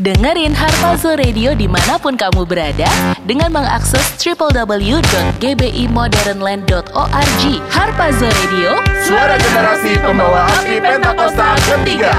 Dengerin Harpazo Radio di mana pun kamu berada dengan mengakses www.gbimodernland.org. Harpazo Radio, Suara generasi pembawa api Pentakosta ketiga.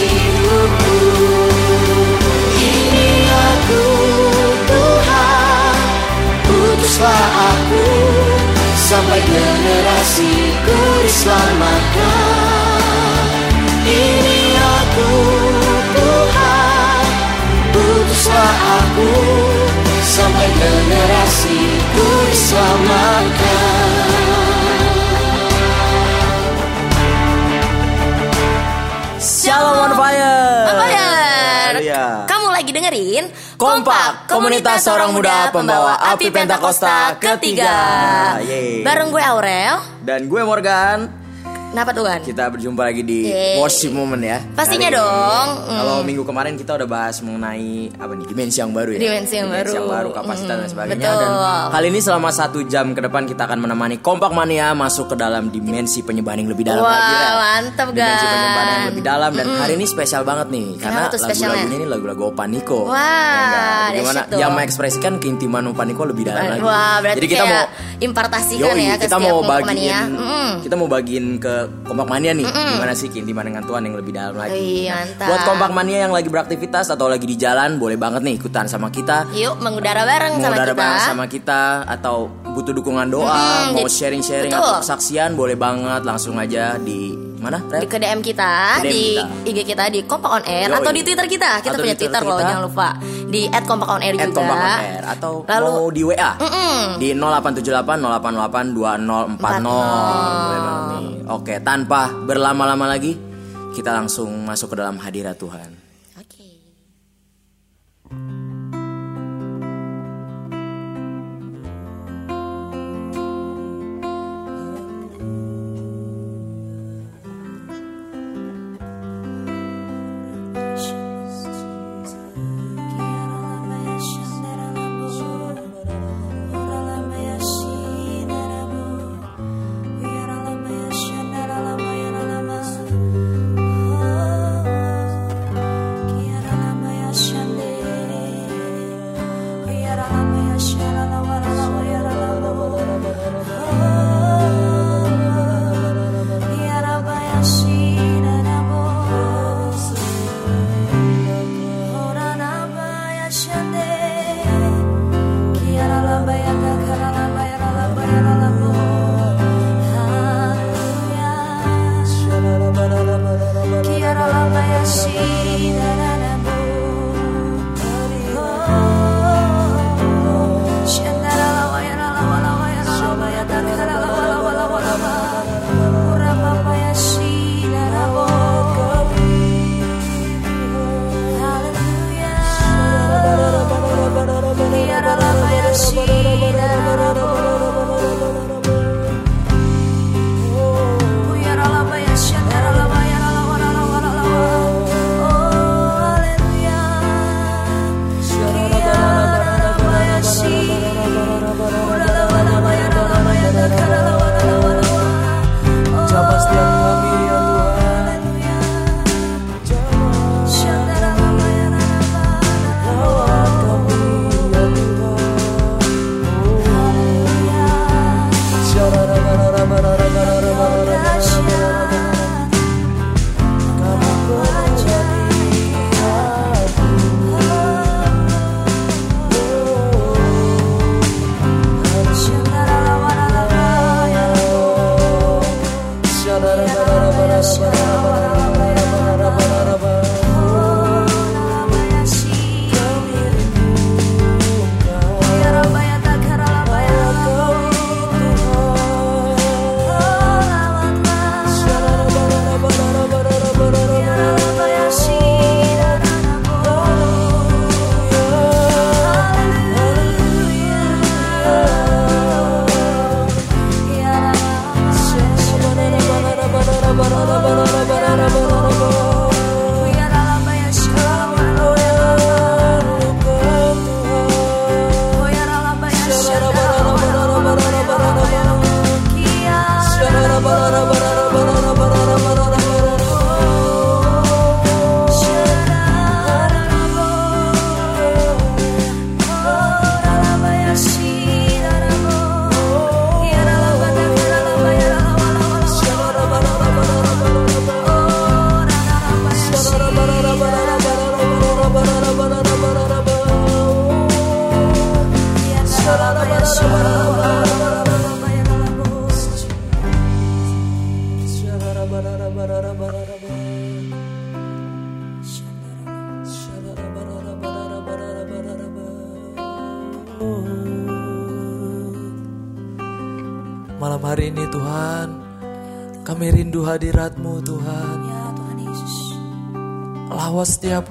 Hidupku. Ini aku Tuhan, utuslah aku sampai generasiku diselamatkan. Ini aku Tuhan, utuslah aku sampai generasiku diselamatkan. Kompak, komunitas seorang muda pembawa api Pentakosta ketiga. Yeay. Bareng gue Aurel. Dan gue Morgan. Kenapa tuh kan? Kita berjumpa lagi di Yeay. worship moment ya. Pastinya Kali ini. dong. Mm. Kalau minggu kemarin kita udah bahas mengenai apa nih dimensi yang baru ya. Dimensi yang baru. kapasitas dan Mm, sebagainya. betul. Dan kali ini selama satu jam ke depan kita akan menemani Kompak Mania masuk ke dalam dimensi penyembahan yang lebih dalam Wah, lagi. Rel. mantap, Dimensi Gan. penyembahan yang lebih dalam dan hari ini spesial banget nih karena lagu-lagunya ini lagu-lagu Opaniko. Wah, Bagaimana dahsyat tuh. yang mengekspresikan keintiman Opaniko lebih dalam lagi. Wah, berarti Jadi kita kayak mau impartasikan Yoi, ya ke kita setiap mau bagiin. Mm. kita mau bagiin ke kompak mania nih gimana sih keintiman dengan Tuhan yang lebih dalam lagi. Nah, mantap. buat kompak mania yang lagi beraktivitas atau lagi di jalan boleh banget nih ikutan sama kita. Yuk mengudara bareng sama Mengudara kita. bareng sama kita atau butuh dukungan doa, Mm, mau jadi- sharing-sharing betul. atau kesaksian boleh banget langsung aja di mana? di ke DM kita Ke DM di kita. IG kita di Kompak on Air Yoi. atau di Twitter kita. Kita Atau punya Twitter Twitter loh, kita. jangan lupa. Di @kompakonair juga. Kompak On Air atau Lalu mau di WA Mm-mm. di 0878 088 2040 boleh banget nih. Oke, tanpa berlama-lama lagi kita langsung masuk ke dalam hadirat Tuhan.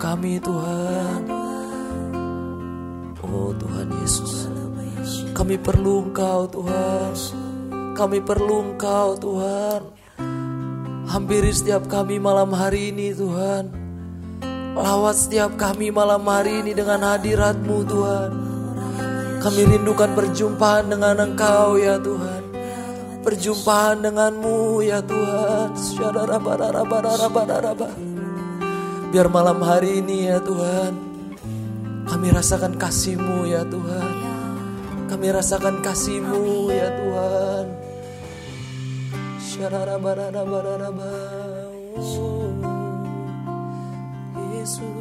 Kami Tuhan. Oh Tuhan Yesus. Kami perlu Engkau Tuhan. Kami perlu Engkau Tuhan. Hampiri setiap kami malam hari ini Tuhan. Lawat setiap kami malam hari ini dengan hadiratmu Tuhan. Kami rindukan perjumpaan dengan Engkau ya Tuhan. Perjumpaan denganmu ya Tuhan. Syararabararabararabaraba. Biar malam hari ini ya Tuhan Kami rasakan kasih-Mu ya Tuhan. Kami rasakan kasih-Mu ya Tuhan. Yesus,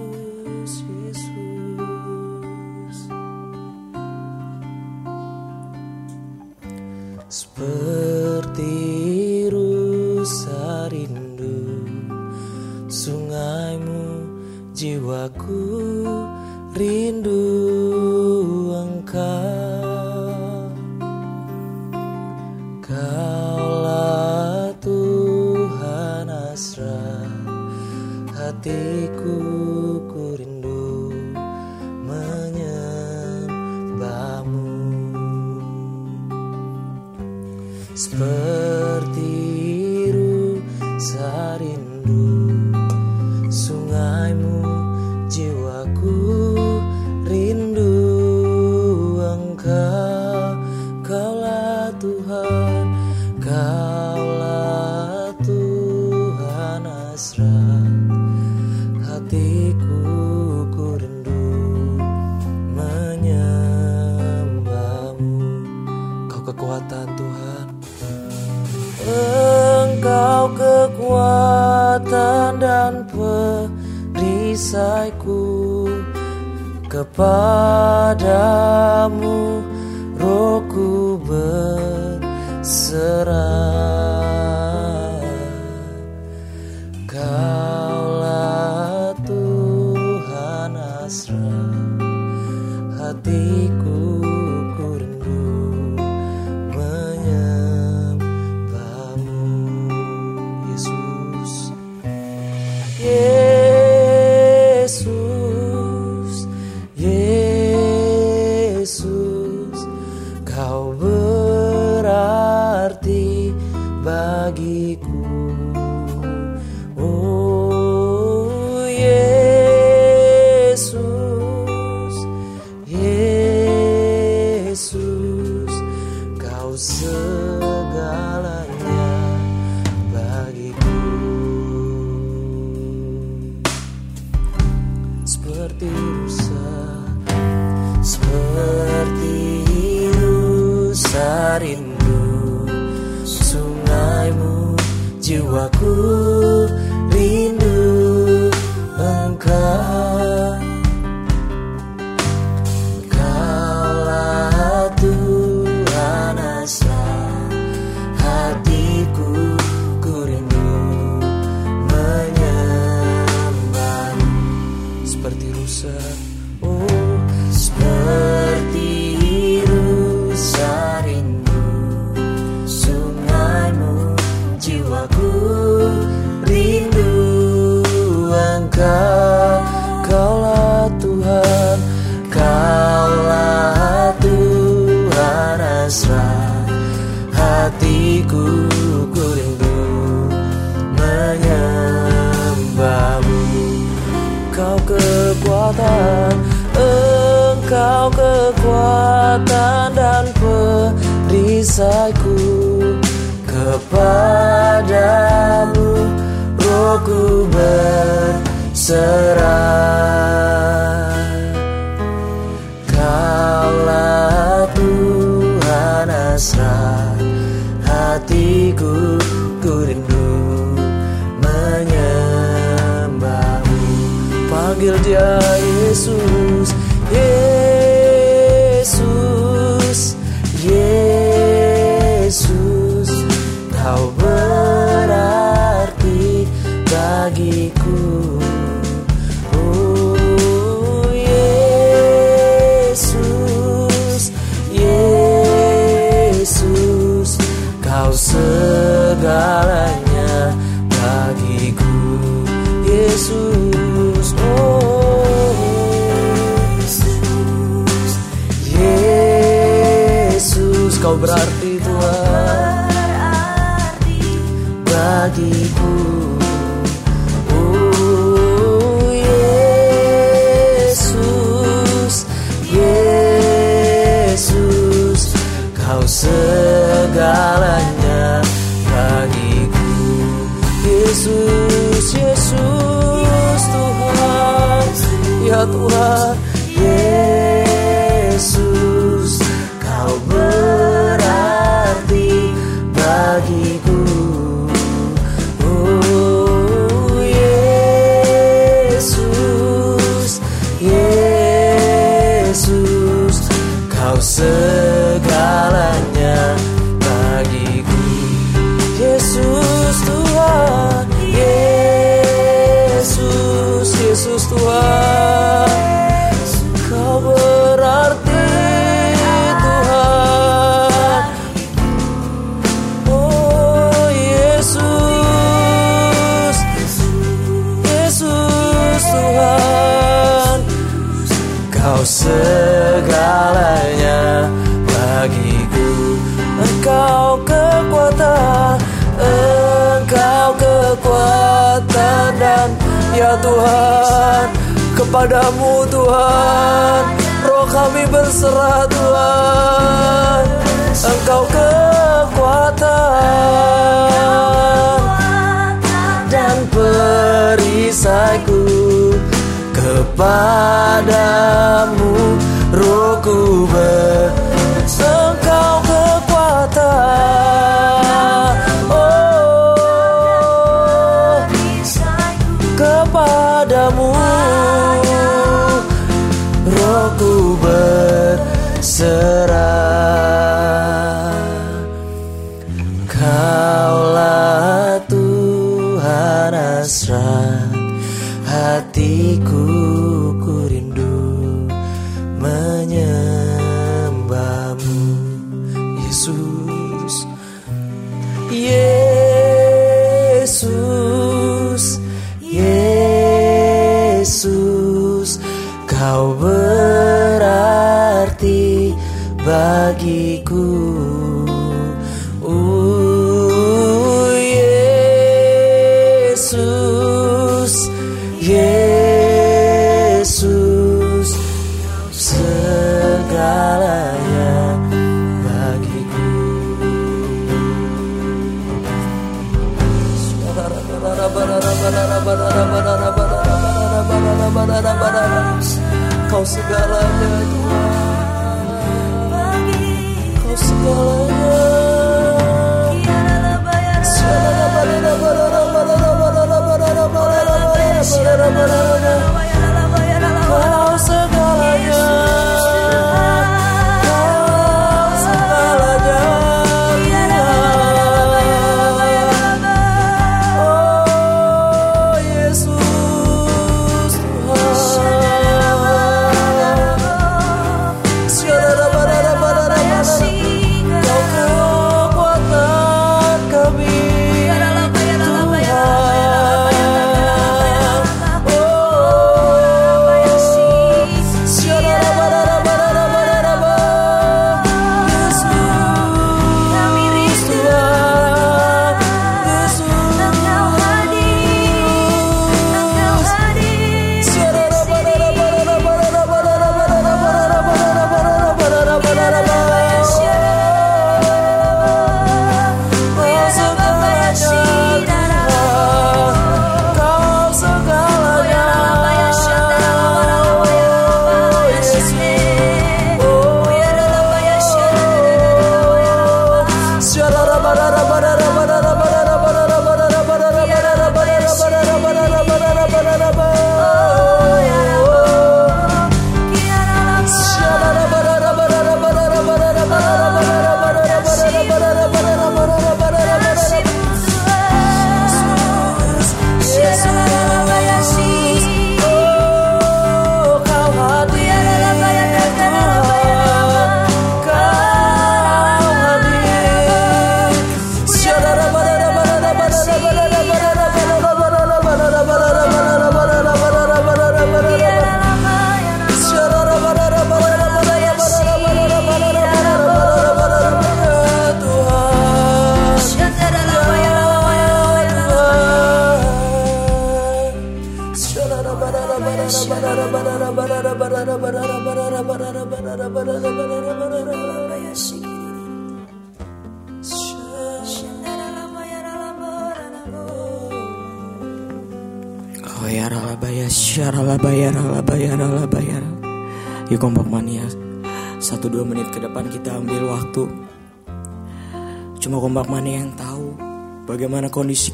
kepadamu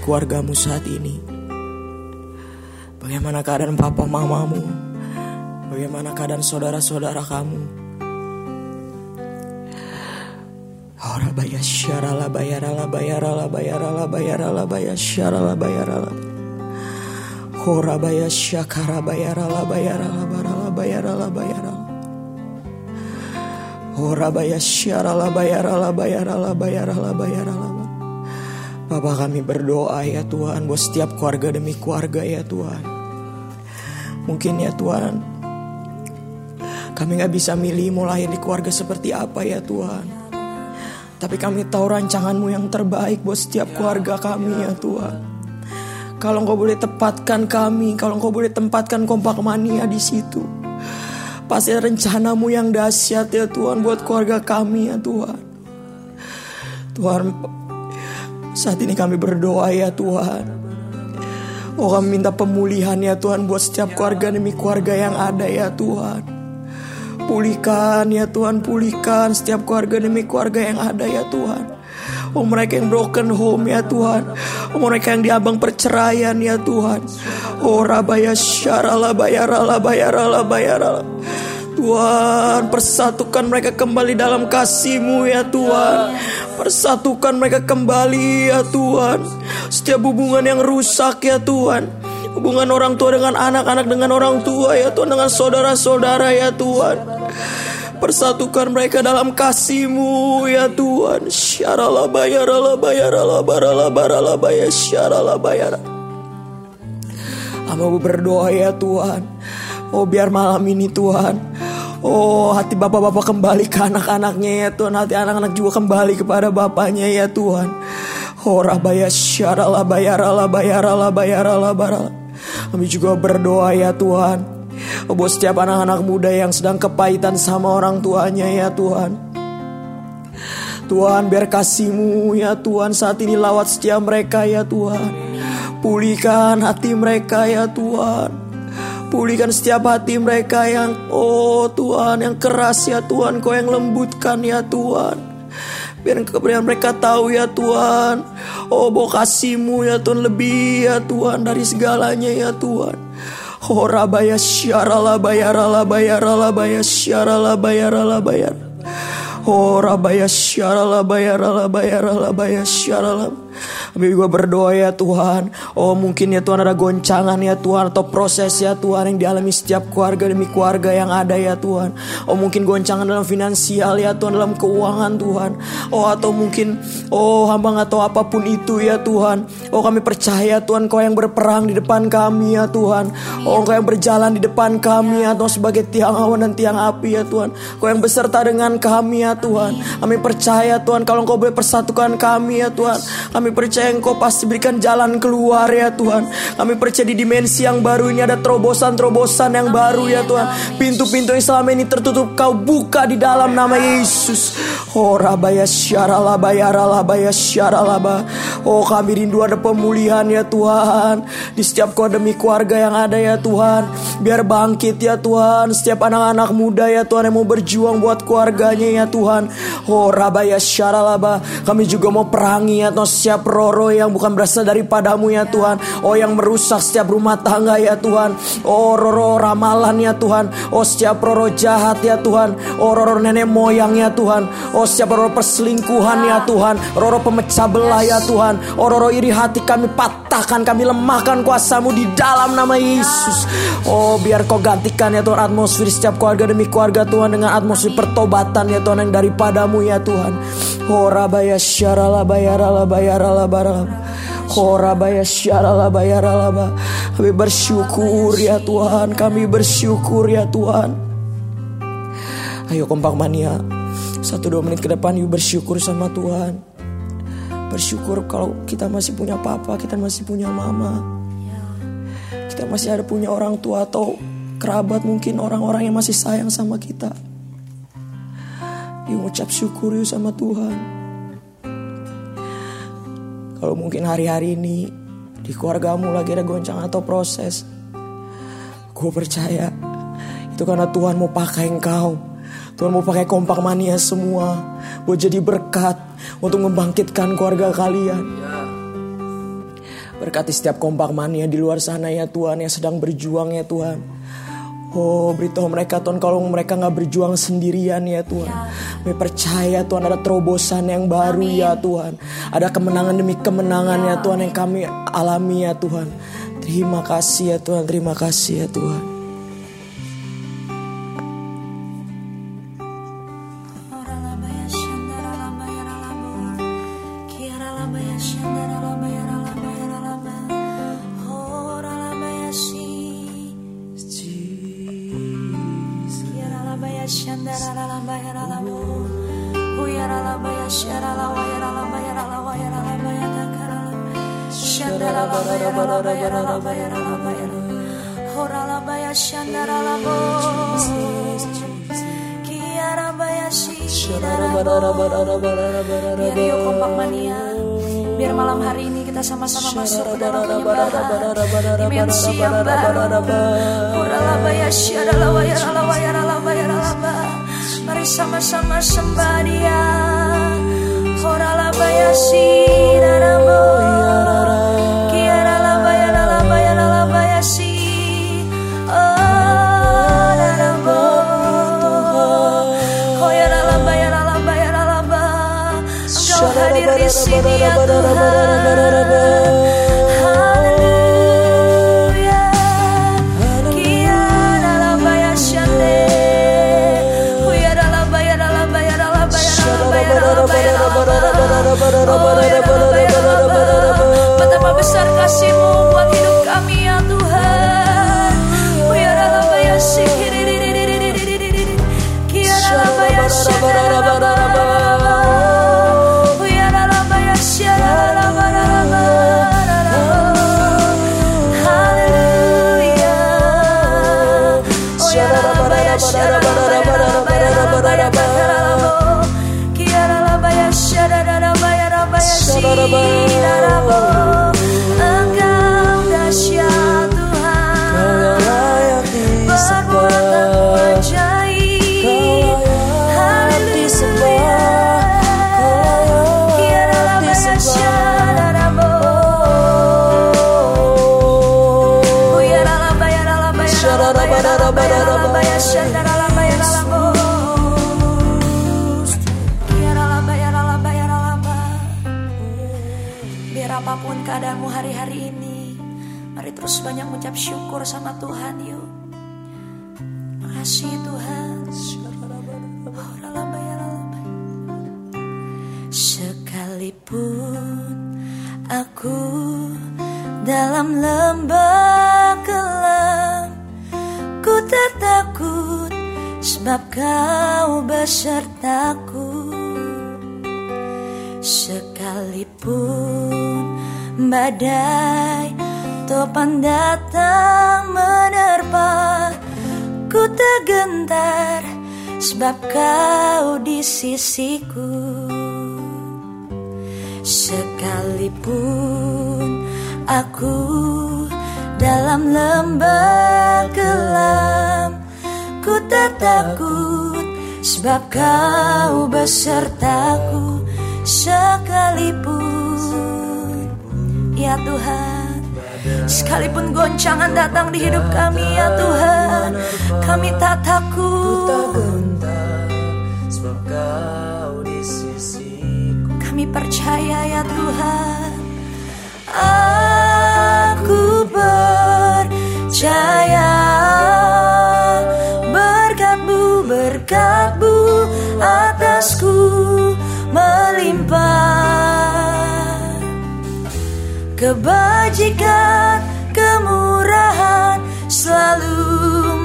keluargamu saat ini Bagaimana keadaan papa mamamu Bagaimana keadaan saudara-saudara kamu Oh rabaya syaralabaya ralabaya ralabaya ralabaya ralabaya syaralabaya ralabaya Horabaya syakarabaya ralabaya ralabara labaya ralabaya ralabaya Horabaya syaralabaya ralabaya ralabaya ralabaya ralabaya Bapak kami berdoa ya Tuhan buat setiap keluarga demi keluarga ya Tuhan Mungkin ya Tuhan Kami gak bisa milih mau lahir di keluarga seperti apa ya Tuhan Tapi kami tahu rancanganmu yang terbaik buat setiap keluarga kami ya Tuhan kalau engkau boleh tepatkan kami, kalau engkau boleh tempatkan kompak mania di situ. Pasti rencanamu yang dahsyat ya Tuhan buat keluarga kami ya Tuhan. Tuhan, saat ini kami berdoa ya Tuhan. Oh kami minta pemulihan ya Tuhan buat setiap keluarga demi keluarga yang ada ya Tuhan. Pulihkan ya Tuhan, pulihkan setiap keluarga demi keluarga yang ada ya Tuhan. Oh mereka yang broken home ya Tuhan Oh mereka yang diambang perceraian ya Tuhan Oh rabaya syarala bayarala bayarala bayarala Tuhan persatukan mereka kembali dalam kasih-Mu ya Tuhan Persatukan mereka kembali ya Tuhan Setiap hubungan yang rusak ya Tuhan Hubungan orang tua dengan anak-anak dengan orang tua ya Tuhan Dengan saudara-saudara ya Tuhan Persatukan mereka dalam kasih-Mu ya Tuhan. Syarala. Hamba berdoa ya Tuhan. Oh biar malam ini Tuhan. Oh hati bapak-bapak kembali ke anak-anaknya ya Tuhan. Hati anak-anak juga kembali kepada bapaknya ya Tuhan. Oh rabaya syarala bayarala bayarala bayarala barala. Kami juga berdoa ya Tuhan. Oh, buat setiap anak-anak muda yang sedang kepahitan sama orang tuanya ya Tuhan. Tuhan biar kasihmu ya Tuhan saat ini lawat setiap mereka ya Tuhan. Pulihkan hati mereka ya Tuhan. Pulihkan setiap hati mereka yang oh Tuhan yang keras ya Tuhan kau yang lembutkan ya Tuhan. Biar kemudian mereka tahu ya Tuhan. Oh bahwa kasihmu ya Tuhan lebih ya Tuhan dari segalanya ya Tuhan. Oh rabaya syarala bayarala bayarala bayar syarala bayarala bayar Oh rabaya syarala bayarala bayarala bayar syarala Kami juga berdoa ya Tuhan. Oh mungkin ya Tuhan ada goncangan ya Tuhan Atau proses ya Tuhan yang dialami setiap keluarga demi keluarga yang ada ya Tuhan. Oh mungkin goncangan dalam finansial ya Tuhan Dalam keuangan Tuhan. Oh atau mungkin Oh hamba gak tahu apa pun itu ya Tuhan. Oh kami percaya Tuhan Kau yang berperang di depan kami ya Tuhan. Oh Kau yang berjalan di depan kami ya Tuhan Sebagai tiang awan dan tiang api ya Tuhan. Kau yang beserta dengan kami ya Tuhan. Kami percaya Tuhan Kalau Kau boleh persatukan kami ya Tuhan. Kami percaya Engkau pasti berikan jalan keluar ya Tuhan. Kami percaya di dimensi yang baru ini ada terobosan-terobosan yang baru ya Tuhan. Pintu-pintu yang selama ini tertutup Kau buka di dalam nama Yesus. Oh rabaya syarala bayarala baya syaralaba Oh kami rindu ada pemulihan ya Tuhan. Di setiap demi keluarga yang ada ya Tuhan. Biar bangkit ya Tuhan. Setiap anak-anak muda ya Tuhan yang mau berjuang buat keluarganya ya Tuhan Oh rabaya syaralaba Kami juga mau perangi ya Tuhan. Setiap roh-roh yang bukan berasal daripadamu ya Tuhan. Oh yang merusak setiap rumah tangga ya Tuhan. Oh roh-roh ramalan ya Tuhan. Oh setiap roh-roh jahat ya Tuhan. Oh roh-roh nenek moyang ya Tuhan. Oh setiap roh perselingkuhan ya Tuhan. Roh-roh pemecah belah ya Tuhan. Oh roh-roh iri hati kami patahkan Kami lemahkan kuasamu di dalam nama Yesus Oh biar kau gantikan ya Tuhan atmosfer setiap keluarga demi keluarga Tuhan Dengan atmosfer pertobatan ya Tuhan yang daripadamu ya Tuhan Oh rabaya syarala bayarala bayarala barala Korabaya syaralabaya ralaba. Kami bersyukur ya Tuhan, kami bersyukur ya Tuhan. Ayo kompak mania, satu dua menit ke depan yuk bersyukur sama Tuhan. Bersyukur kalau kita masih punya papa, kita masih punya mama. Kita masih ada punya orang tua atau kerabat mungkin orang-orang yang masih sayang sama kita. Yuk ucap syukur yuk sama Tuhan. Kalau mungkin hari-hari ini di keluargamu lagi ada goncang atau proses, gue percaya itu karena Tuhan mau pakai engkau. Tuhan mau pakai kompak mania semua buat jadi berkat untuk membangkitkan keluarga kalian. Berkati setiap kompak mania di luar sana ya Tuhan yang sedang berjuang ya Tuhan. Oh beritahu mereka Tuhan kalau mereka nggak berjuang sendirian ya Tuhan. Kami percaya Tuhan ada terobosan yang baru ya Tuhan. Ada kemenangan demi kemenangan ya Tuhan yang kami alami ya Tuhan. Terima kasih ya Tuhan, terima kasih ya Tuhan. siamba Kuralaba ya syadalaba ya ralaba ya ralaba ya ralaba. Mari sama-sama sembah dia. Kuralaba ya sidarabo Kiaralaba ya ralaba ya ralaba ya si. Oh darabo Oh ya ralaba ya ralaba ya ralaba. Engkau hadir di sini ya Tuhan. Shut up. Tuhan yuk Makasih Tuhan. Sekalipun aku dalam lembah kelam Ku tak takut sebab kau besertaku Sekalipun badai topan datang menerpa Ku tak gentar sebab kau di sisiku. Sekalipun aku dalam lembah kelam Ku tak takut sebab kau besertaku. Sekalipun ya Tuhan Sekalipun goncangan datang di hidup kami ya Tuhan Kami tak takut. Sebab kau di sisiku. Kami percaya ya Tuhan Aku percaya Berkatmu, berkatmu atasku melimpah kebajikan, kemurahan selalu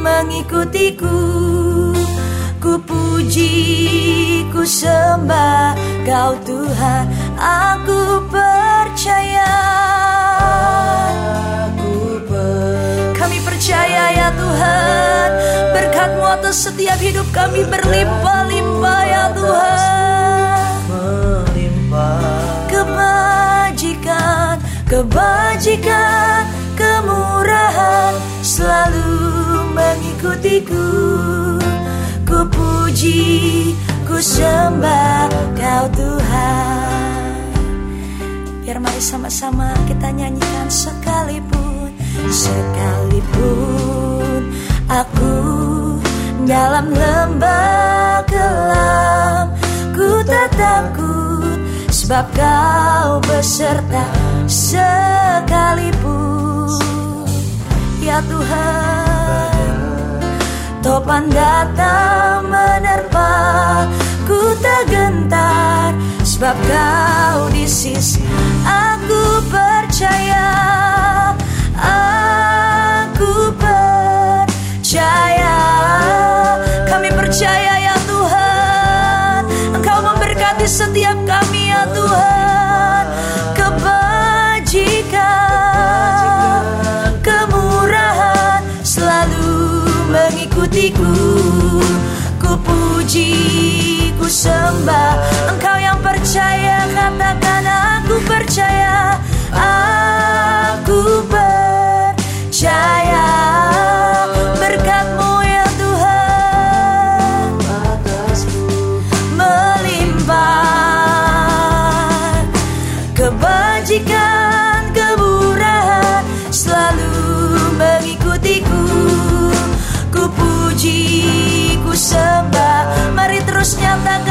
mengikutiku. Ku puji, ku sembah Kau Tuhan, aku percaya. Kami percaya ya Tuhan Berkatmu atas setiap hidup kami berlimpah-limpah ya Tuhan Kebajikan, kemurahan Selalu mengikutiku. Ku puji, ku sembah kau Tuhan. Biar mari sama-sama kita nyanyikan sekalipun Sekalipun. Aku dalam lembah kelam Ku tak takut sebab kau beserta sekalipun. Ya Tuhan Topan datang menerpa Ku tak gentar Sebab kau di sisi Aku percaya Aku percaya. Kami percaya ya Tuhan Engkau memberkati setiap mengikutiku Ku puji, ku sembah Engkau yang percaya katakan aku percaya. Aku percaya sembah. Mari terus nyatakan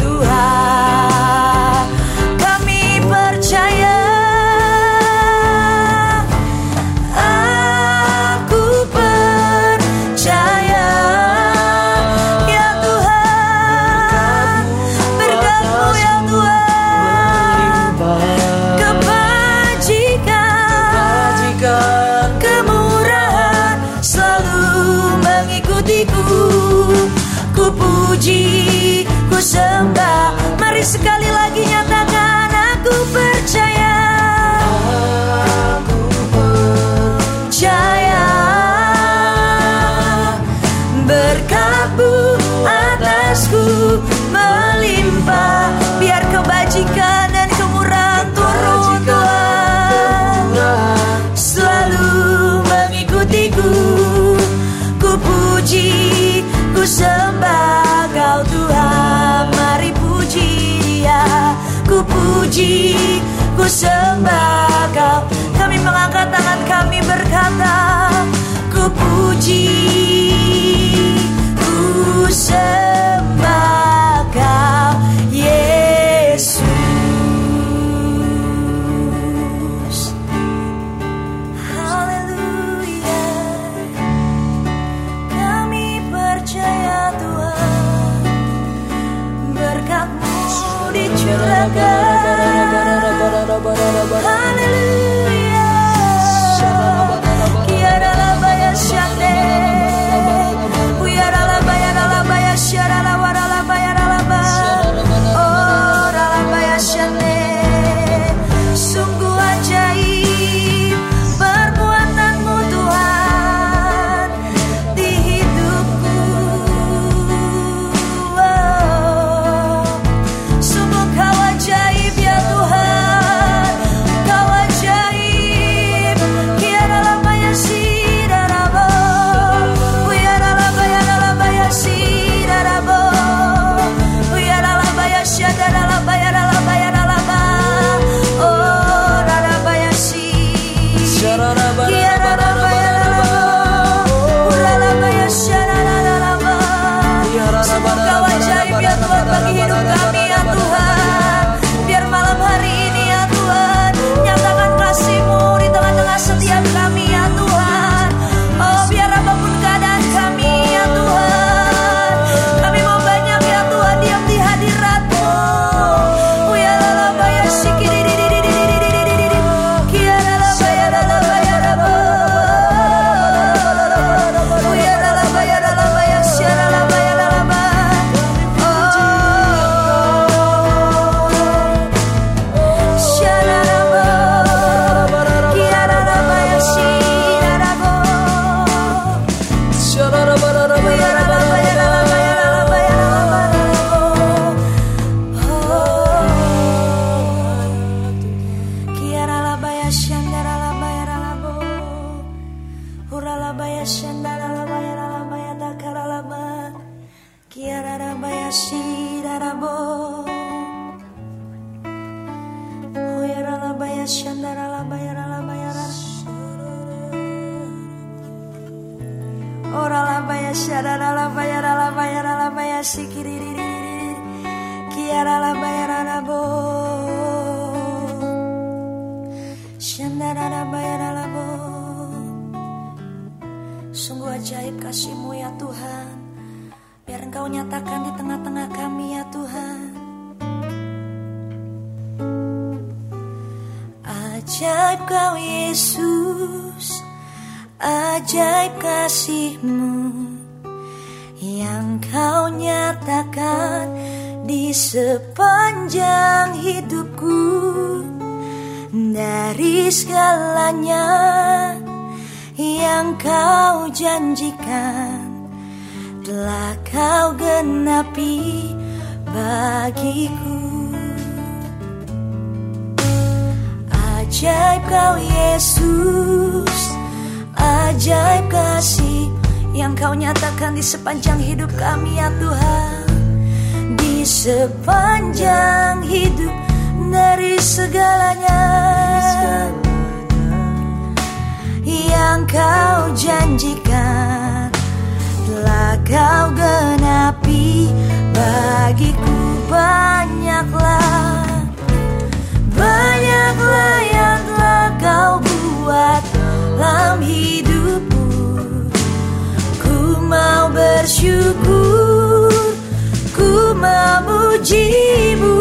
sembah ku sembah kau Kami mengangkat tangan kami berkata Ku puji, ku sembah Ajaib kau Yesus Ajaib kasihmu Yang kau nyatakan di sepanjang hidupku Dari segalanya yang kau janjikan telah kau genapi bagiku. Ajaib kau Yesus, ajaib kasih yang kau nyatakan di sepanjang hidup kami ya Tuhan. Di sepanjang hidup dari segalanya. Yang kau janjikan telah kau genapi. Bagiku banyaklah banyaklah yang kau buat dalam hidupku. Ku mau bersyukur ku memujimu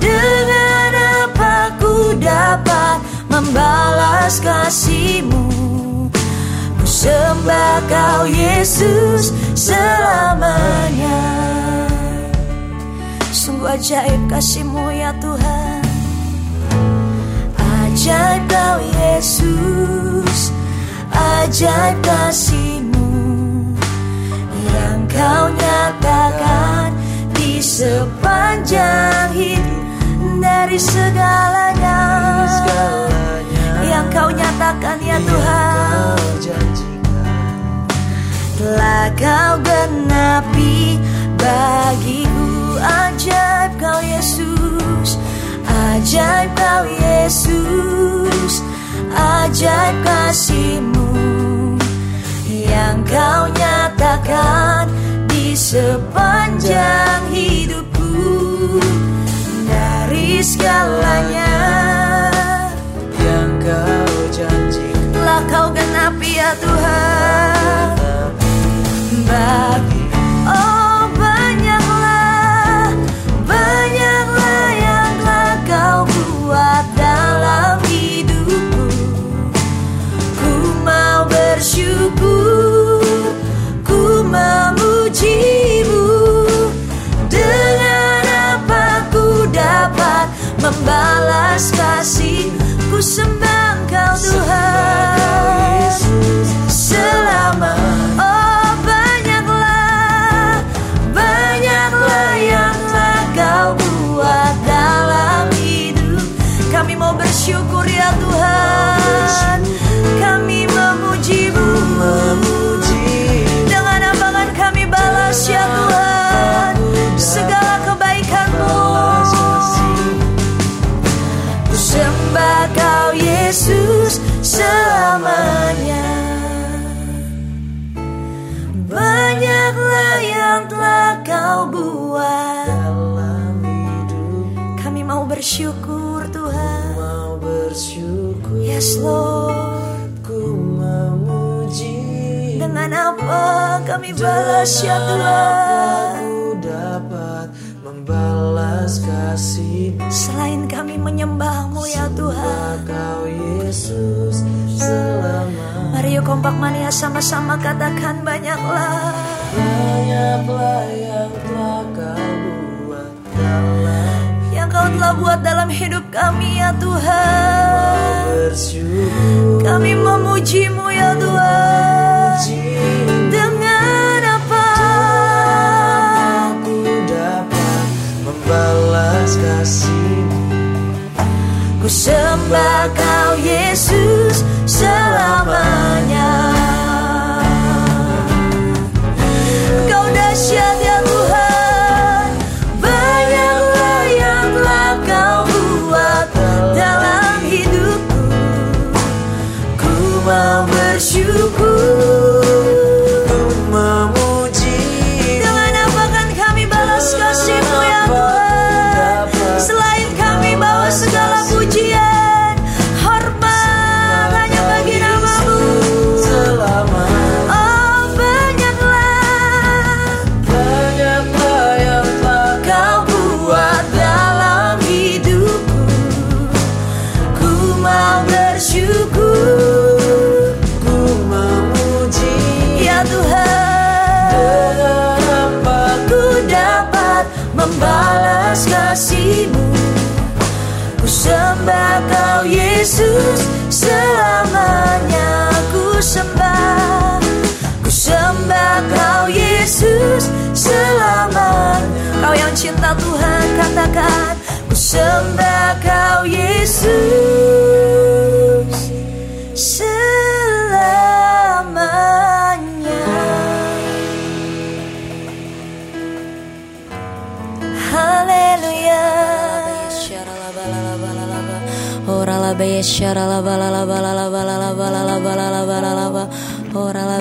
dengan apa ku dapat membalas kasihmu? Ku sembah kau Yesus selamanya. Sungguh ajaib kasihmu ya Tuhan Ajaib kau Yesus. Ajaib kasihmu Yang kau nyatakan di sepanjang hidup dari segalanya, yang kau nyatakan ya Tuhan. telah kau genapi bagiku. Ajaib kau Yesus ajaib kau Yesus. Ajaib kasihmu yang kau nyatakan di sepanjang hidupku. Dari segalanya yang kau janjikan. Telah kau genapi ya Tuhan bersyukur ya Tuhan kami memujimu dengan apa kan kami balas ya Tuhan segala kebaikanmu. Ku sembah kau Yesus selamanya. Banyaklah yang telah kau buat. Dalam hidup. Kami mau bersyukur Yes Lord. Ku memuji. Dengan apa kami balas ya Tuhan? ku dapat membalas kasih Selain kami menyembahmu ya Tuhan. Kau Yesus selama Mari yuk kompak mania sama-sama katakan banyaklah. Banyaklah yang telah kau buat dalam Yang kau telah buat dalam hidup kami ya Tuhan. Kami memujimu ya Tuhan. Dengan apa? Aku dapat membalas kasihmu. Ku sembah kau Yesus selamanya Ora la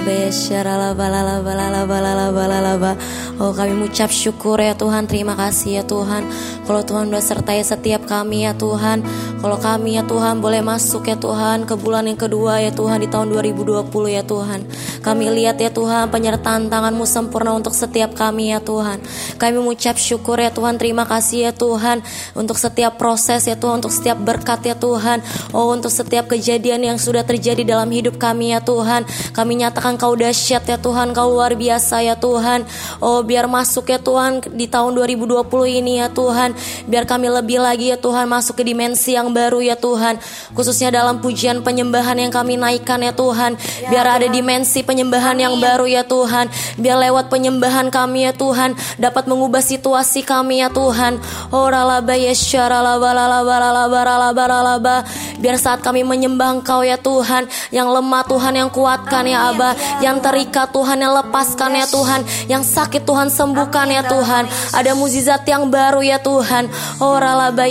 ba Oh kami mengucap syukur ya Tuhan. Terima kasih ya Tuhan. Kalau Tuhan sudah sertai setiap kami ya Tuhan Kalau kami ya Tuhan boleh masuk ya Tuhan Ke bulan yang kedua ya Tuhan Di tahun 2020 ya Tuhan Kami lihat ya Tuhan Penyertaan tanganmu sempurna untuk setiap kami ya Tuhan Kami mengucap syukur ya Tuhan Terima kasih ya Tuhan Untuk setiap proses ya Tuhan Untuk setiap berkat ya Tuhan Oh untuk setiap kejadian yang sudah terjadi dalam hidup kami ya Tuhan Kami nyatakan kau dahsyat ya Tuhan Kau luar biasa ya Tuhan Oh biar masuk ya Tuhan di tahun 2020 ini ya Tuhan Biar kami lebih lagi ya Tuhan masuk ke dimensi yang baru ya Tuhan. Khususnya dalam pujian penyembahan yang kami naikkan ya Tuhan. Biar ada dimensi penyembahan yang baru ya Tuhan. Biar lewat penyembahan kami ya Tuhan Dapat mengubah situasi kami ya Tuhan. Oh ralaba yesharalaba lalaba lalaba ralaba ralaba Biar saat kami menyembah Engkau ya Tuhan Yang lemah Tuhan yang kuatkan ya Abah Yang terikat Tuhan yang lepaskan ya Tuhan. Yang sakit Tuhan sembuhkan ya Tuhan. Ada mukjizat yang baru ya Tuhan. Oh ralaba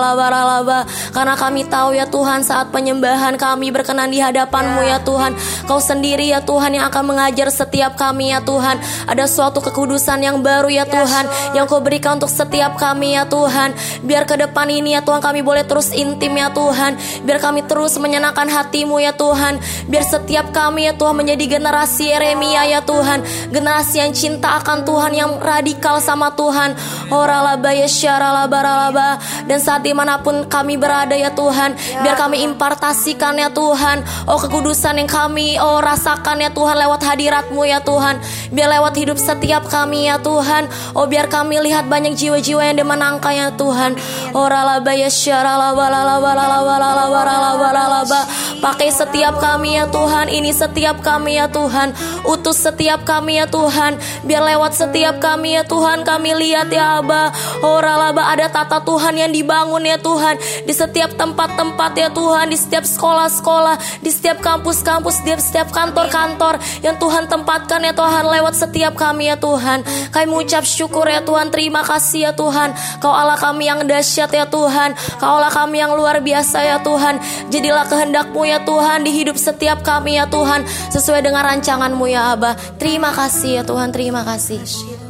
ralaba Karena kami tahu ya Tuhan saat penyembahan kami berkenan di hadapanmu ya Tuhan. Kau sendiri ya Tuhan yang akan mengajar setiap kami ya Tuhan. Ada suatu kekudusan yang baru ya Tuhan Yang kau berikan untuk setiap kami ya Tuhan. Biar ke depan ini ya Tuhan kami boleh terus intim ya Tuhan. Biar kami terus menyenangkan hatimu ya Tuhan. Biar setiap kami ya Tuhan menjadi generasi Yeremia ya Tuhan. Generasi yang cinta akan Tuhan Yang radikal sama Tuhan. Oralaba ya syaralaba ralaba. Dan saat di mana pun kami berada ya Tuhan. Biar kami impartasikan ya Tuhan. Oh kekudusan yang kami oh rasakan ya Tuhan Lewat hadiratmu ya Tuhan. Biar lewat hidup setiap kami ya Tuhan. Oh biar kami lihat banyak jiwa-jiwa yang dimenangkan ya Tuhan. Oralaba ya syaralaba lalaba lalaba lalaba lalaba lalaba Pakai setiap kami ya Tuhan. Ini setiap kami ya Tuhan. Utus setiap kami ya Tuhan. Biar lewat setiap kami ya Tuhan Kami lihat ya Abah. Oh ralaba ada tata Tuhan yang dibangun ya Tuhan. Di setiap tempat-tempat ya Tuhan Di setiap sekolah-sekolah Di setiap kampus-kampus Di setiap kantor-kantor Yang Tuhan tempatkan ya Tuhan Lewat setiap kami ya Tuhan. Kami mengucap syukur ya Tuhan Terima kasih ya Tuhan. Kau Allah kami yang dahsyat ya Tuhan. Kau Allah kami yang luar biasa ya Tuhan. Jadilah kehendakmu ya Tuhan Di hidup setiap kami ya Tuhan Sesuai dengan rancanganmu ya Abah. Terima kasih ya Tuhan Terima kasih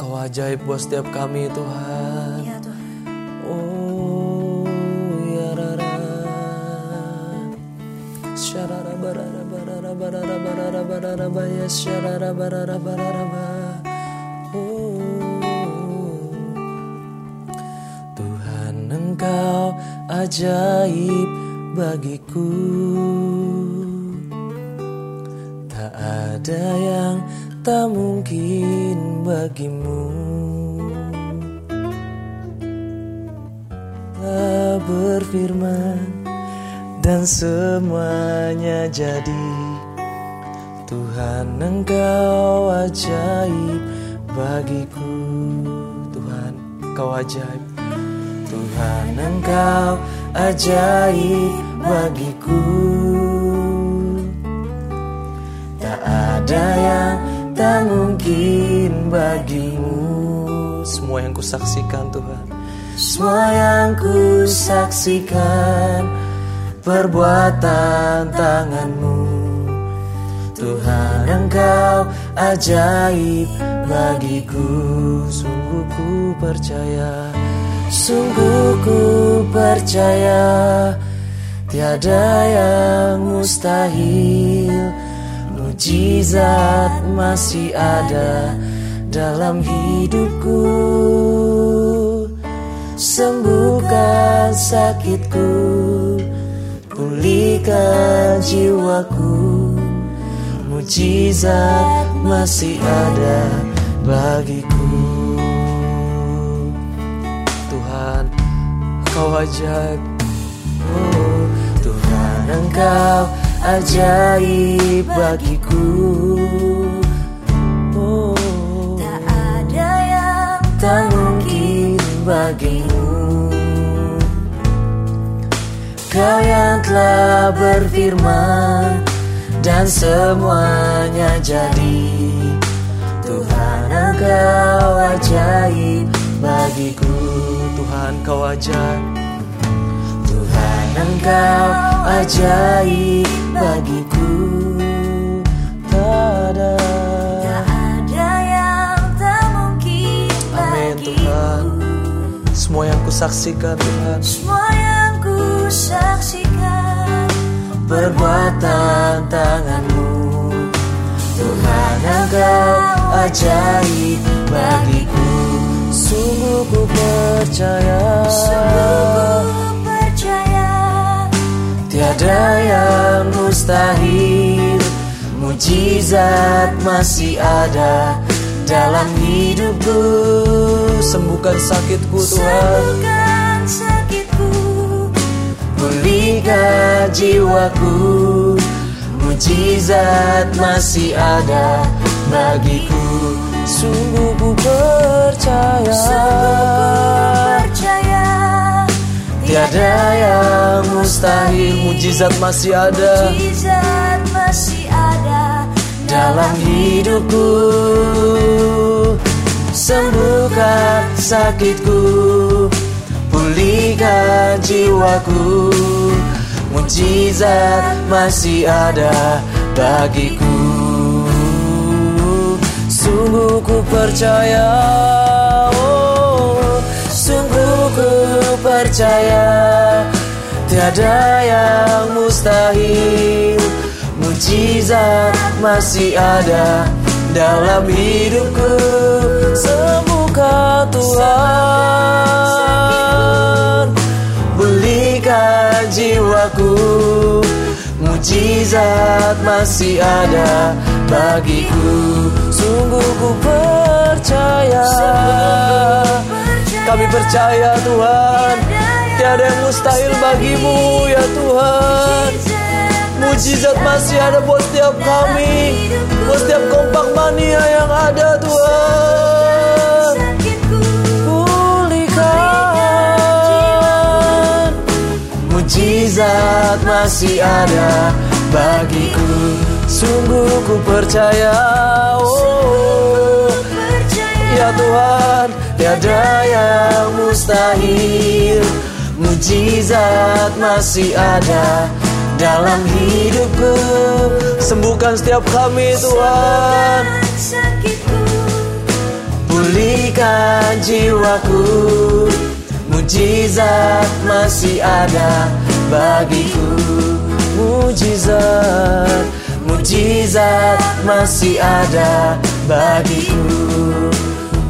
Kau ajaib buat setiap kami Tuhan. Oh ya rara. Syarara barara barara barara barara barara baya syarara barara barara ba. Oh. Tuhan engkau ajaib bagiku Tak ada yang tak mungkin bagimu. Tak berfirman dan semuanya jadi. Tuhan engkau ajaib bagiku. Tuhan engkau ajaib. Tuhan engkau ajaib bagiku. Tak ada yang tak mungkin bagimu. Semua yang kusaksikan Tuhan. Semua yang kusaksikan Perbuatan tanganmu. Tuhan engkau ajaib bagiku. Sungguh ku percaya. Sungguh ku percaya Tiada yang mustahil Mujizat masih ada dalam hidupku. Sembuhkan sakitku pulihkan jiwaku. Mujizat masih ada bagiku. Tuhan kau ajaib oh, Tuhan engkau ajaib bagiku. oh, Tak ada yang tak mungkin bagimu. Kau yang telah berfirman dan semuanya jadi. Tuhan engkau ajaib bagiku. Tuhan kau ajaib engkau ajaib bagiku. Tak ada Tak ada yang tak mungkin Amin Tuhan. Semua yang kusaksikan Tuhan. Semua yang ku saksikan Perbuatan tanganmu. Tuhan engkau ajaib bagiku. Sungguh ku percaya. Sungguh ku percaya Tiada yang mustahil. Mujizat masih ada dalam hidupku. Sembuhkan sakitku Tuhan. Sembuhkan sakitku. Pulihkan jiwaku. Mujizat masih ada bagiku. Sungguh ku percaya. Percaya Tiada yang mustahil Mujizat masih ada. Mujizat masih ada dalam hidupku. Sembuhkan sakitku. Pulihkan jiwaku. Mujizat masih ada bagiku. Sungguh ku percaya oh, Ku percaya Tiada yang mustahil. Mujizat masih ada dalam hidupku. Sembuhkan Tuhan. Pulihkan jiwaku. Mujizat masih ada bagiku. Sungguh ku percaya Kami percaya Tuhan. Tiada yang mustahil bagimu ya Tuhan. Mujizat masih ada buat setiap kami. Buat setiap kompak mania yang ada Tuhan. Pulihkan. Mujizat masih ada bagiku. Sungguh ku percaya oh, Ya Tuhan Tiada yang mustahil. Mujizat masih ada dalam hidupku. Sembuhkan setiap kami Tuhan. Pulihkan jiwaku. Mujizat masih ada bagiku. Mujizat Mujizat masih ada bagiku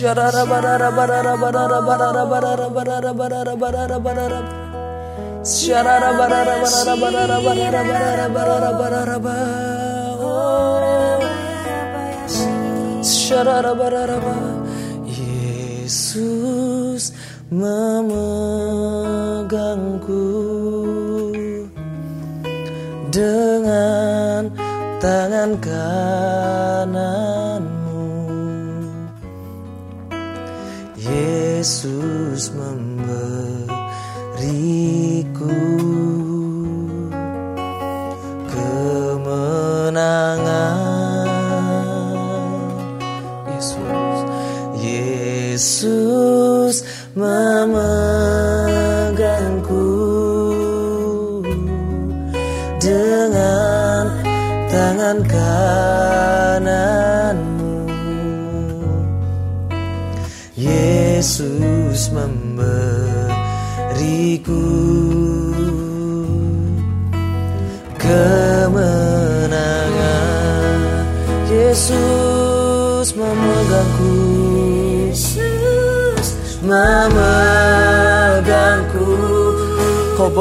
Shut up, Yesus memegangku dengan tangan kananmu. Yesus memegangku.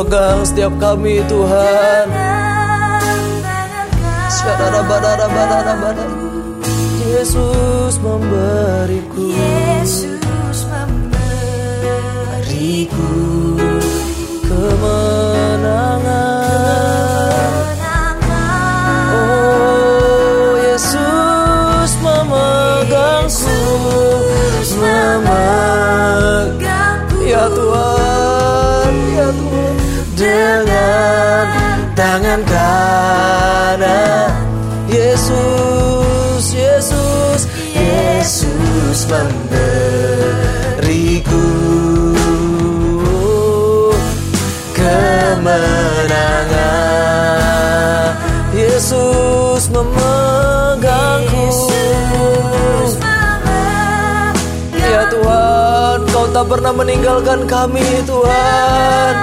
pegang setiap kami Tuhan. Yesus memberiku. Yesus memberiku. tak pernah meninggalkan kami Tuhan.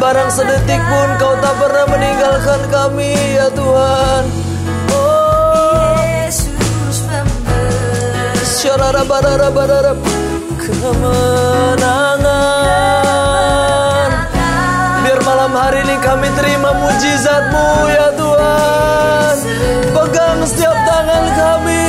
Barang sedetik pun kau tak pernah meninggalkan kami ya Tuhan. Oh Kemenangan. Biar malam hari ini kami terima mujizatmu ya Tuhan. Pegang setiap tangan kami.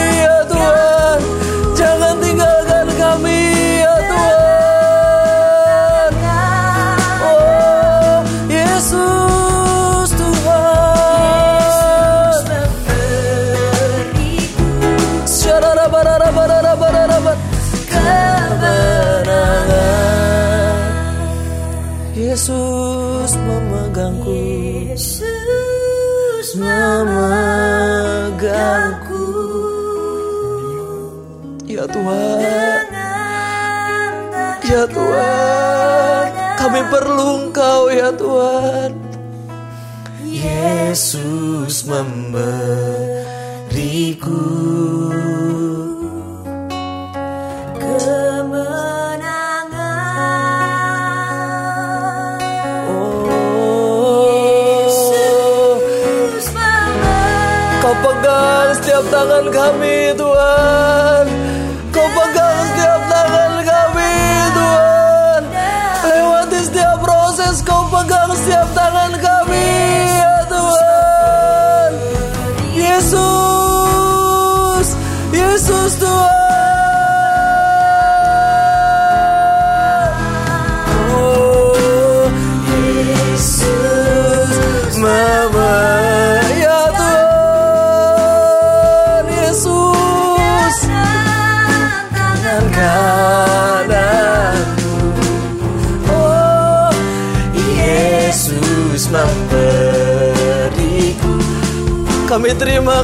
ya Tuhan Yesus memberiku kemenangan oh. Yesus memberiku. Kau pegang setiap tangan kami Tuhan Kau pegang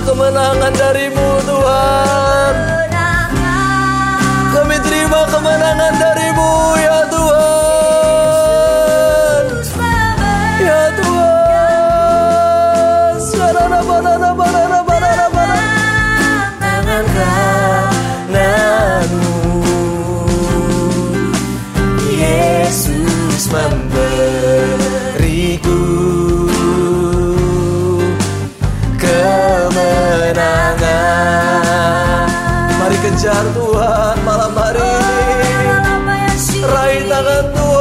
kemenangan dari Παλαμπαρίδη Ραΐτα Γαντού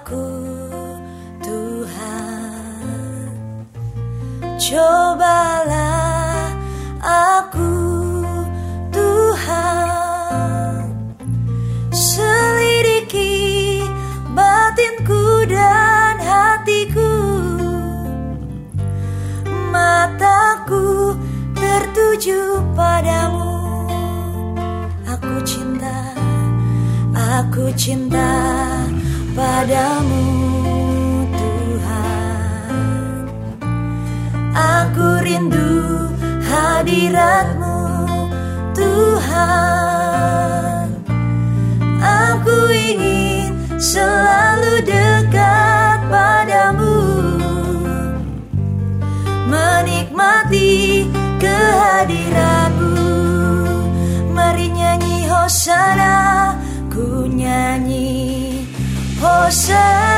aku Tuhan. Cobalah padamu Aku cinta Aku cinta padamu Tuhan. Aku rindu hadiratmu Tuhan. Aku ingin selalu dekat padamu. Menikmati kehadiratmu Hosana Ku nyanyi Hosana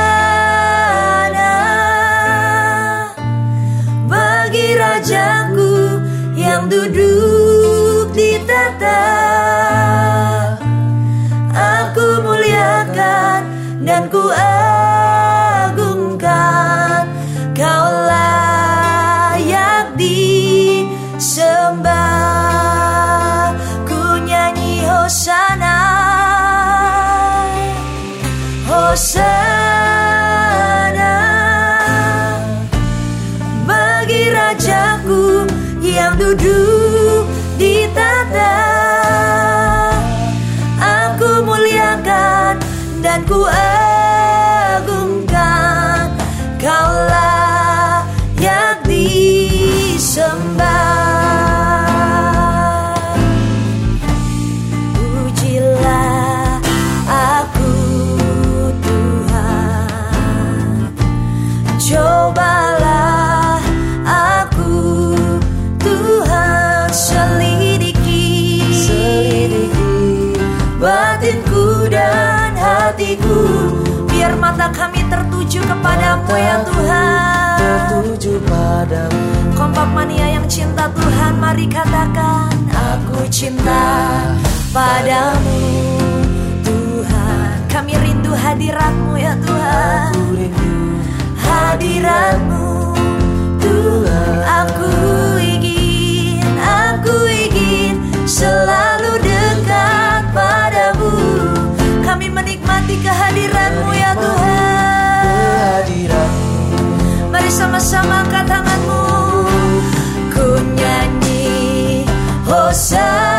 kepadamu ya Tuhan. Tertuju padamu. Kompak mania yang cinta Tuhan Mari katakan Aku cinta padamu Tuhan. Kami rindu hadiratmu ya Tuhan. Aku rindu Hadiratmu Tuhan. Aku ingin Aku ingin Selalu dekat padamu. Kami menikmati kehadiratmu ya Tuhan Sama-sama angkat tanganmu. Ku nyanyi Hosana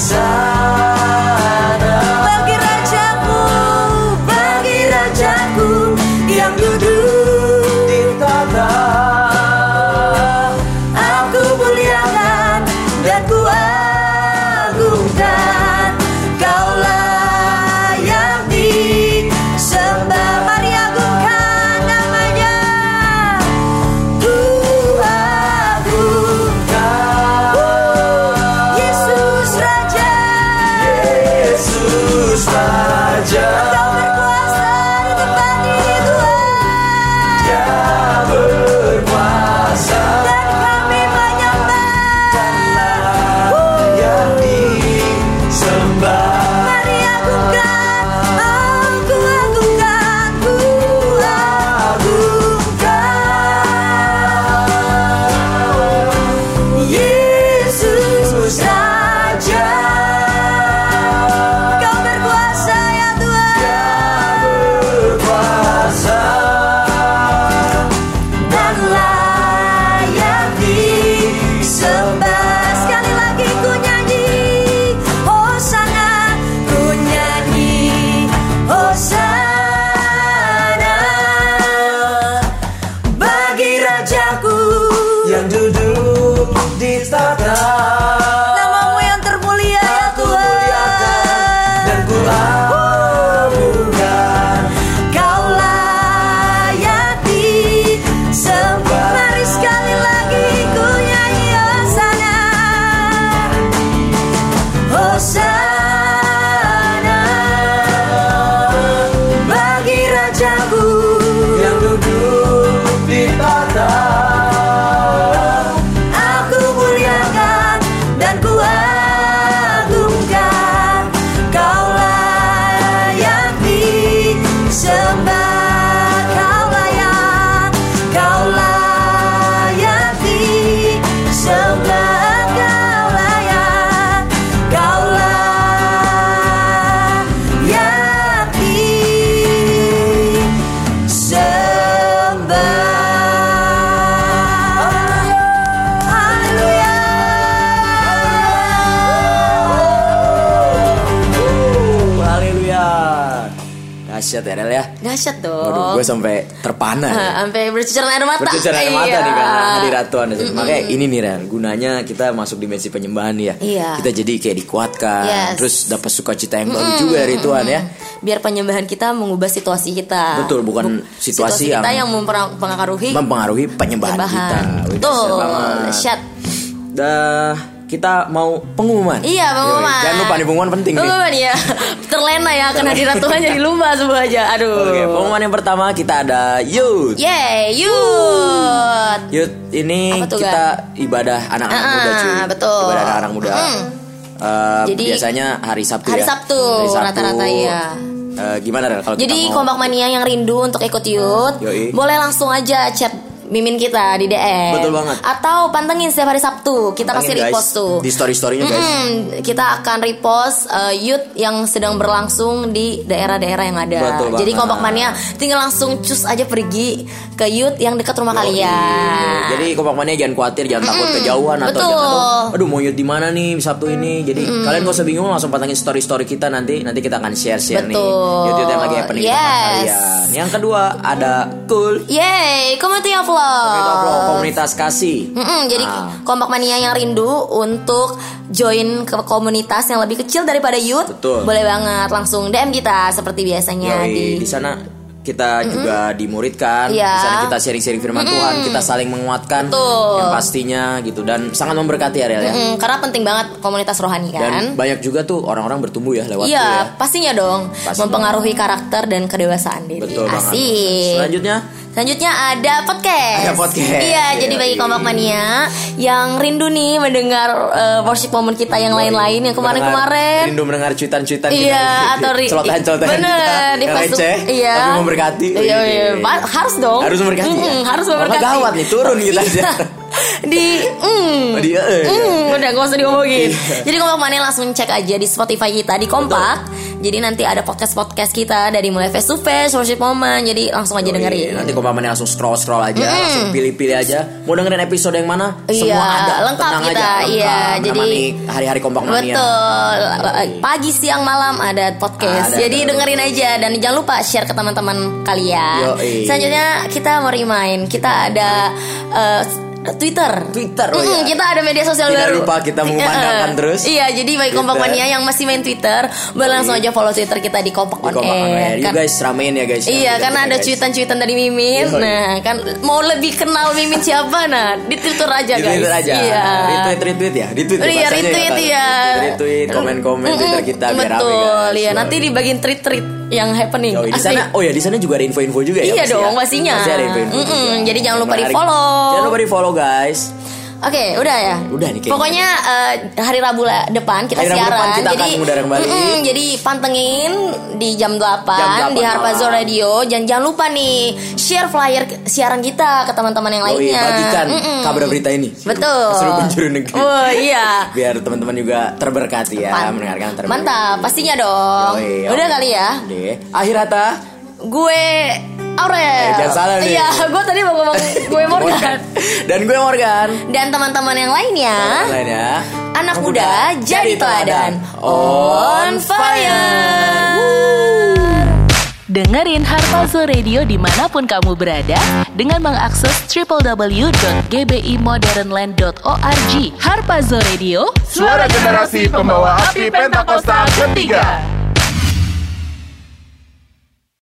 side. Ya. Dahsyat Waduh, dong. gue sampai terpana. ya. Sampai bercucuran air mata. Bercucuran air mata Iya. nih karena hadirat Tuhan. Makanya ini nih Ren, gunanya kita masuk dimensi penyembahan ya. Iya. Kita jadi kayak dikuatkan, Yes. terus dapat sukacita yang baru juga dari Tuhan ya. Biar penyembahan kita mengubah situasi kita. Betul, bukan Bu- situasi kita yang- yang mempengaruhi Mempengaruhi penyembahan, kita. Betul. banget. Dahsyat. Dah kita mau pengumuman. Iya, pengumuman. Yoi, Jangan lupa nih pengumuman penting nih. Pengumuman ya. Terlena ya kena hadirat Tuhan jadi lupa semua aja. Aduh. Oke, pengumuman yang pertama kita ada youth. Yeay, yut. Youth ini tuh, kita ibadah anak-anak Ah, muda cuy. betul. Ibadah anak-anak muda. Mm. Eh, Jadi, biasanya hari Sabtu hari ya. Sabtu, rata-rata ya. Eh, gimana Rel kalau Jadi kita mau kompak mania yang rindu untuk ikut Yoi. boleh langsung aja chat mimin kita di DM. Betul banget. Atau pantengin setiap hari Sabtu, kita Pantengin, guys, repost tuh. Di story-storynya guys. Mm-mm, kita akan repost uh, youth yang sedang berlangsung di daerah-daerah yang ada. Betul Jadi banget. kompak mania tinggal langsung cus aja pergi ke youth yang dekat rumah kalian. Jadi kompak mania jangan khawatir, jangan takut kejauhan atau betul. jangan aduh, aduh mau youth di mana nih Sabtu ini. Jadi kalian gak usah bingung langsung pantengin story-story kita nanti nanti kita akan share-share nih Betul. youth yang lagi happening Yes. kalian. Yang kedua ada cool Yeay, community of love. Komunitas Flow, komunitas kasih. Mm-mm, jadi Ah. kompak mania yang rindu untuk join ke komunitas yang lebih kecil daripada youth, Betul. boleh banget langsung DM kita seperti biasanya Yoi, di di sana kita juga dimuridkan, Iya. di sana kita sharing-sharing firman Tuhan, kita saling menguatkan Betul. yang pastinya gitu dan sangat memberkati Ariel ya. Mm, karena penting banget komunitas rohani Dan kan. banyak juga tuh orang-orang bertumbuh ya lewat Iya, itu ya. pastinya dong Pasti mempengaruhi karakter dan kedewasaan diri. Betul banget. Asik. Selanjutnya Selanjutnya ada podcast. Ada podcast. Iya, Iya, jadi bagi iya. kompak mania yang rindu nih mendengar uh, worship moment kita yang lain-lain yang kemarin-kemarin. rindu mendengar cuitan-cuitan Iya atau ri- celotehan-celotehan bener kita di yang receh iya tapi memberkati iya, iya. Harus dong Harus memberkati ya? Mm, harus Kalau nggak memberkati gawat nih, turun kita. di mm, Oh, di- eh, iya. mm, udah gak usah diomongin Iya. jadi kompak mania langsung cek aja di Spotify kita di kompak Jadi nanti ada podcast-podcast kita dari mulai face to face, worship moment. Jadi langsung aja Yoi, dengerin. Nanti kompamannya langsung scroll scroll aja, langsung pilih-pilih aja. Mau dengerin episode yang mana? Iya, Semua ada. lengkap Tenang kita. aja. Iya, jadi hari-hari kompak mania. Betul. Pagi, siang, malam ada podcast. Ada Jadi terus. dengerin aja dan jangan lupa share ke teman-teman kalian. Yoi. Selanjutnya kita mau remind, kita ada eh, Twitter. Twitter, oh iya. Kita ada media sosial Tidak baru. lupa kita mengumandangkan Eh, terus. Iya, jadi bagi kompak mania yang masih main Twitter, boleh langsung aja follow Twitter kita di kompak Di on air. You Kan- guys ramein ya guys. Iya, Kita, karena ada cuitan-cuitan dari Mimin. Yoi. Nah, kan mau lebih kenal Mimin siapa? Nah, di Twitter aja Di guys. Twitter aja. Iya. Retweet retweet ya. Di Twitter Iya, retweet ya. Retweet, komen-komen Twitter kita biar rame, Betul, guys. iya. Nanti dibagiin tweet-tweet yang happening. Oh, di Asik. sana, oh ya di sana juga ada info-info juga ya. Iya pasti dong, ya? pastinya. Pasti ada info-info Mm-mm, juga. jadi jangan lupa Menarik. di-follow. Jangan lupa di follow guys. Oke, udah ya. Udah nih kayaknya. Pokoknya eh, hari Rabu depan kita Hari Rabu siaran. depan kita akan jadi mengudara kembali. mm-mm, jadi pantengin di jam 8, Jam 8 di Harpazo malam. Radio. Dan jangan lupa nih share flyer siaran kita ke teman-teman yang Oh iya, lainnya. bagikan Mm-mm. kabar berita ini. Betul. Seluruh penjuru negeri. Oh iya. Biar teman-teman juga terberkati ya Pan- mendengarkan terberkati. Mantap, pastinya dong. Yoi, Udah oke. kali ya. Deh. Akhir kata Gue Aurel. Eh, jangan salah nih. Iya, gue tadi mau ngomong gue Morgan. Dan gue Morgan. Dan teman-teman yang lainnya. Yang lain ya. Anak muda jadi teladan. On fire. Dengerin Harpazo Radio di mana pun kamu berada dengan mengakses www.gbimodernland.org. Harpazo Radio, Suara generasi pembawa api Pentakosta ketiga.